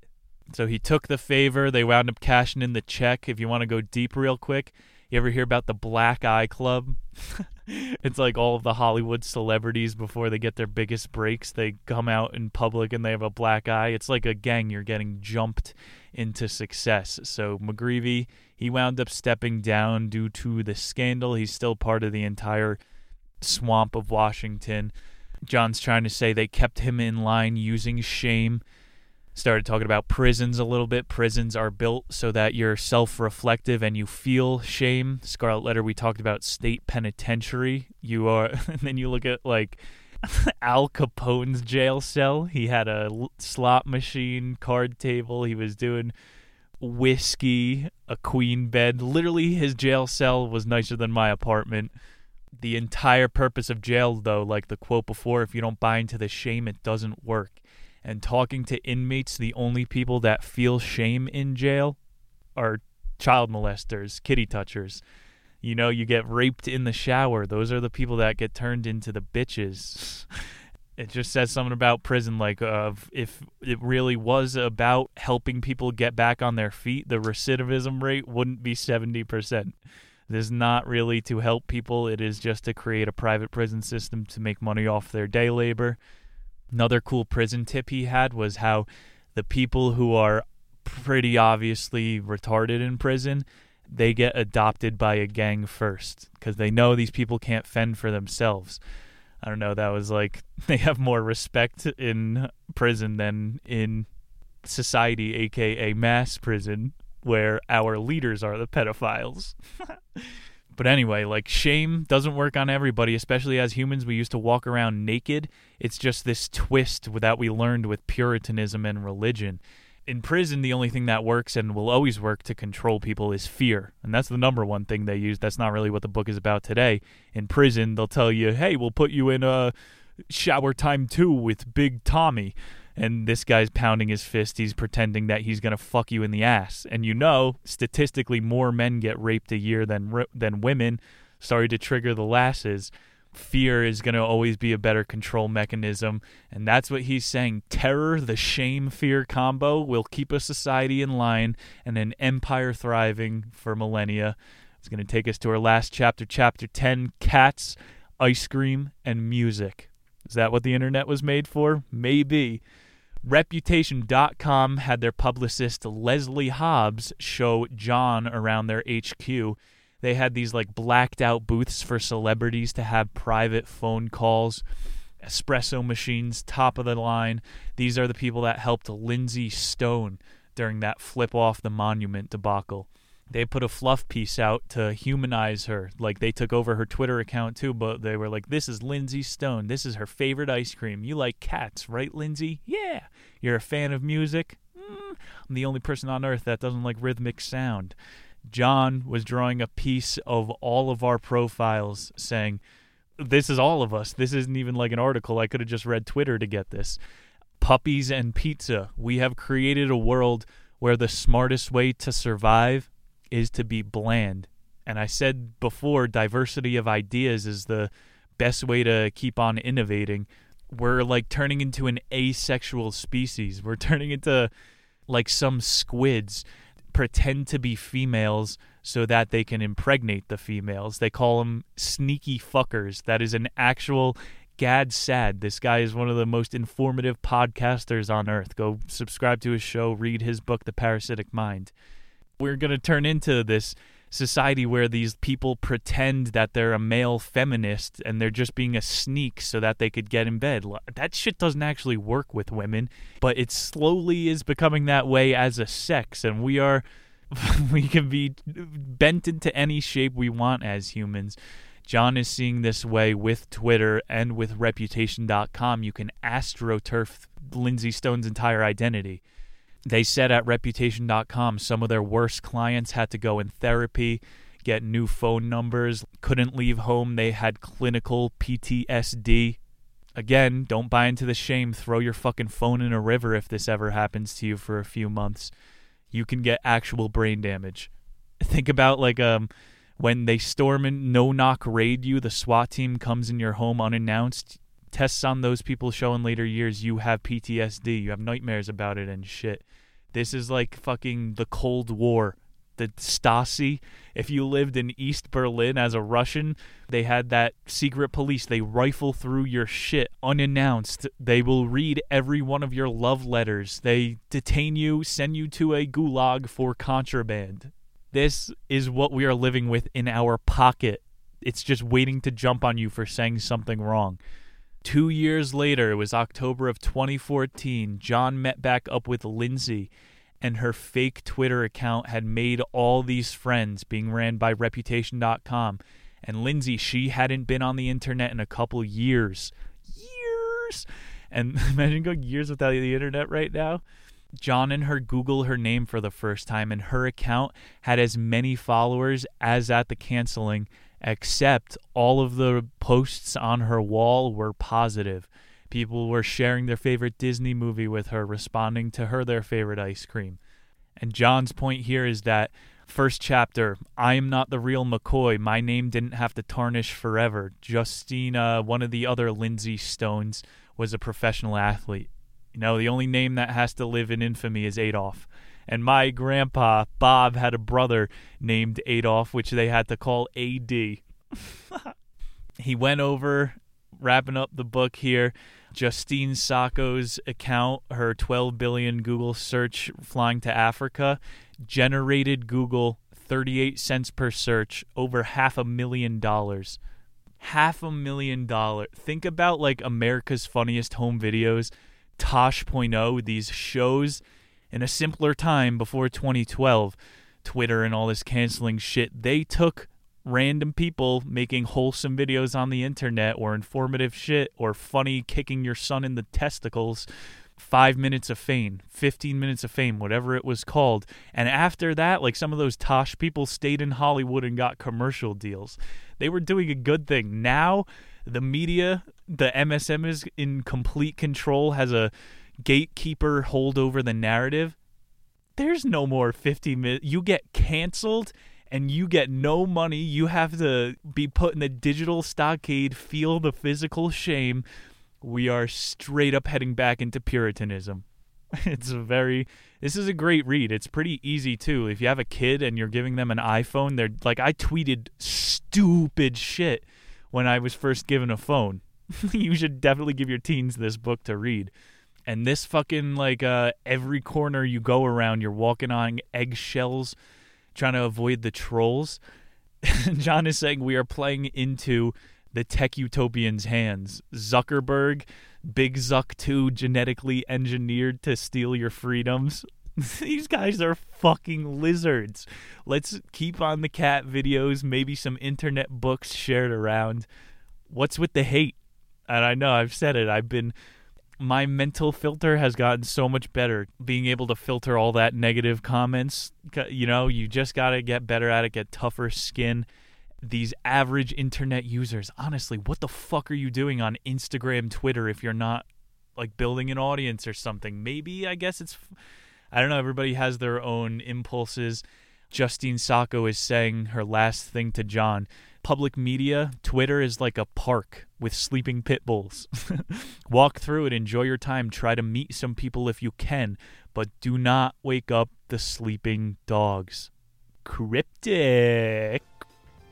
So he took the favor. They wound up cashing in the check. If you want to go deep real quick, you ever hear about the Black Eye Club? it's like all of the Hollywood celebrities before they get their biggest breaks, they come out in public and they have a black eye. It's like a gang. You're getting jumped into success. So McGreevey, he wound up stepping down due to the scandal. He's still part of the entire swamp of Washington. John's trying to say they kept him in line using shame started talking about prisons a little bit. Prisons are built so that you're self reflective and you feel shame. Scarlet Letter, we talked about state penitentiary. You are, and then you look at like Al Capone's jail cell. He had a slot machine, card table. He was doing whiskey, a queen bed. Literally, his jail cell was nicer than my apartment. The entire purpose of jail, though, like the quote before, if you don't buy into the shame, it doesn't work and talking to inmates, the only people that feel shame in jail are child molesters, kitty touchers. You know, you get raped in the shower. Those are the people that get turned into the bitches. it just says something about prison like uh, if it really was about helping people get back on their feet, the recidivism rate wouldn't be 70%. This is not really to help people, it is just to create a private prison system to make money off their day labor. Another cool prison tip he had was how the people who are pretty obviously retarded in prison, they get adopted by a gang first because they know these people can't fend for themselves. I don't know, that was like they have more respect in prison than in society, aka mass prison, where our leaders are the pedophiles. but anyway, like shame doesn't work on everybody, especially as humans. We used to walk around naked. It's just this twist that we learned with Puritanism and religion. In prison, the only thing that works and will always work to control people is fear. And that's the number one thing they use. That's not really what the book is about today. In prison, they'll tell you, hey, we'll put you in a shower time two with Big Tommy and this guy's pounding his fist. He's pretending that he's gonna fuck you in the ass, and you know, statistically, more men get raped a year than than women. Sorry to trigger the lasses. Fear is to always be a better control mechanism. And that's what he's saying. Terror, the shame fear combo will keep a society in line and an empire thriving for millennia. It's to take us to our last chapter, chapter 10 cats, ice cream, and music. Is that what the internet was made for? Maybe. Reputation.com had their publicist Leslie Hobbs show John around their HQ. They had these like blacked out booths for celebrities to have private phone calls, espresso machines, top of the line. These are the people that helped Lindsey Stone during that flip off the monument debacle they put a fluff piece out to humanize her. Like they took over her Twitter account too, but they were like, "This is Lindsey Stone. This is her favorite ice cream. You like cats, right, Lindsey? Yeah. You're a fan of music. Mm, I'm the only person on earth that doesn't like rhythmic sound." John was drawing a piece of all of our profiles, saying, "This is all of us. This isn't even like an article. I could have just read Twitter to get this." Puppies and pizza. We have created a world where the smartest way to survive is to be bland. And I said before, diversity of ideas is the best way to keep on innovating. We're like turning into an asexual species. We're turning into like some squids pretend to be females so that they can impregnate the females. They call them sneaky fuckers. That is an actual Gad Saad. This guy is one of the most informative podcasters on earth. Go subscribe to his show, read his book, The Parasitic Mind we're going to turn into this society where these people pretend that they're a male feminist and they're just being a sneak so that they could get in bed. That shit doesn't actually work with women, but it slowly is becoming that way as a sex and we are we can be bent into any shape we want as humans. John is seeing this way with Twitter and with reputation.com. You can astroturf Lindsey Stone's entire identity. They said at reputation.com some of their worst clients had to go in therapy, get new phone numbers, couldn't leave home. They had clinical PTSD. Again, don't buy into the shame. Throw your fucking phone in a river if this ever happens to you for a few months. You can get actual brain damage. Think about like um when they storm and no knock raid you, the SWAT team comes in your home unannounced tests on those people show in later years you have PTSD, you have nightmares about it and shit. This is like fucking the Cold War. The Stasi. If you lived in East Berlin as a Russian, they had that secret police. They rifle through your shit unannounced. They will read every one of your love letters. They detain you, send you to a gulag for contraband. This is what we are living with in our pocket. It's just waiting to jump on you for saying something wrong. Two years later, it was October of 2014, John met back up with Lindsey, and her fake Twitter account had made all these friends being ran by Reputation.com. And Lindsey, she hadn't been on the internet in a couple years. Years! And imagine going years without the internet right now. John and her Google her name for the first time, and her account had as many followers as at the canceling, except all of the posts on her wall were positive. People were sharing their favorite Disney movie with her, responding to her their favorite ice cream. And John's point here is that first chapter, I am not the real McCoy. My name didn't have to tarnish forever. Justina, one of the other Lindsay Stones, was a professional athlete. You know, the only name that has to live in infamy is Adolf. And my grandpa, Bob, had a brother named Adolf, which they had to call AD. he went over, wrapping up the book here. Justine Sacco's account, her 12 billion Google search flying to Africa, generated Google 38 cents per search, over half a million dollars. Half a million dollars. Think about like America's Funniest Home Videos, Tosh.0, these shows in a simpler time before 2012, Twitter and all this canceling shit. They took random people making wholesome videos on the internet or informative shit or funny kicking your son in the testicles five minutes of fame, 15 minutes of fame, whatever it was called. And after that, like some of those Tosh people stayed in Hollywood and got commercial deals. They were doing a good thing. Now, the media, the MSM is in complete control, has a gatekeeper hold over the narrative. There's no more 50 minutes. You get canceled and you get no money. You have to be put in the digital stockade, feel the physical shame. We are straight up heading back into Puritanism. It's a very this is a great read. It's pretty easy too. If you have a kid and you're giving them an iPhone, they're like I tweeted stupid shit when I was first given a phone. you should definitely give your teens this book to read. And this fucking like uh every corner you go around, you're walking on eggshells trying to avoid the trolls. John is saying we are playing into the tech utopians' hands. Zuckerberg, Big Zuck 2, genetically engineered to steal your freedoms. These guys are fucking lizards. Let's keep on the cat videos, maybe some internet books shared around. What's with the hate? And I know I've said it. I've been my mental filter has gotten so much better being able to filter all that negative comments. You know you just got to get better at it get tougher skin. These average internet users honestly what the fuck are you doing on Instagram Twitter if you're not like building an audience or something? Maybe I guess it's I don't know everybody has their own impulses. Justine Sacco is saying her last thing to John public media, Twitter is like a park with sleeping pit bulls. Walk through it, enjoy your time, try to meet some people if you can, but do not wake up the sleeping dogs. Cryptic.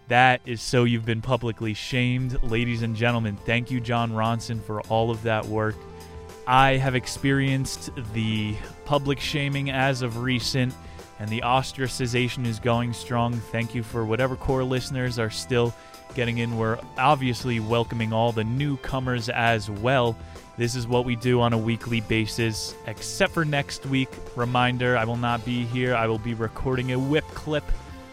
That is so you've been publicly shamed. Ladies and gentlemen, thank you, Jon Ronson, for all of that work. I have experienced the public shaming as of recent and the ostracization is going strong. Thank you for whatever core listeners are still getting in. We're obviously welcoming all the newcomers as well. This is what we do on a weekly basis, except for next week. Reminder I will not be here, I will be recording a whip clip.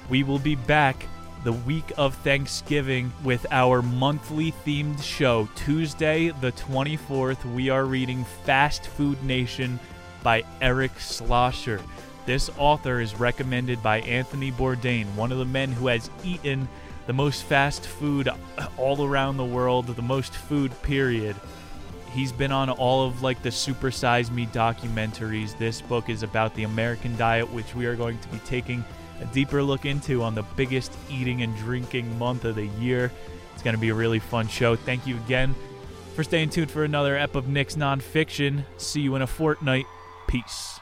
We will be back the week of Thanksgiving with our monthly themed show. Tuesday, the 24th, we are reading Fast Food Nation by Eric Schlosser. This author is recommended by Anthony Bourdain, one of the men who has eaten the most fast food all around the world, the most food, period. He's been on all of like the Super Size Me documentaries. This book is about the American diet, which we are going to be taking a deeper look into on the biggest eating and drinking month of the year. It's going to be a really fun show. Thank you again for staying tuned for another ep of Nick's Nonfiction. See you in a fortnight. Peace.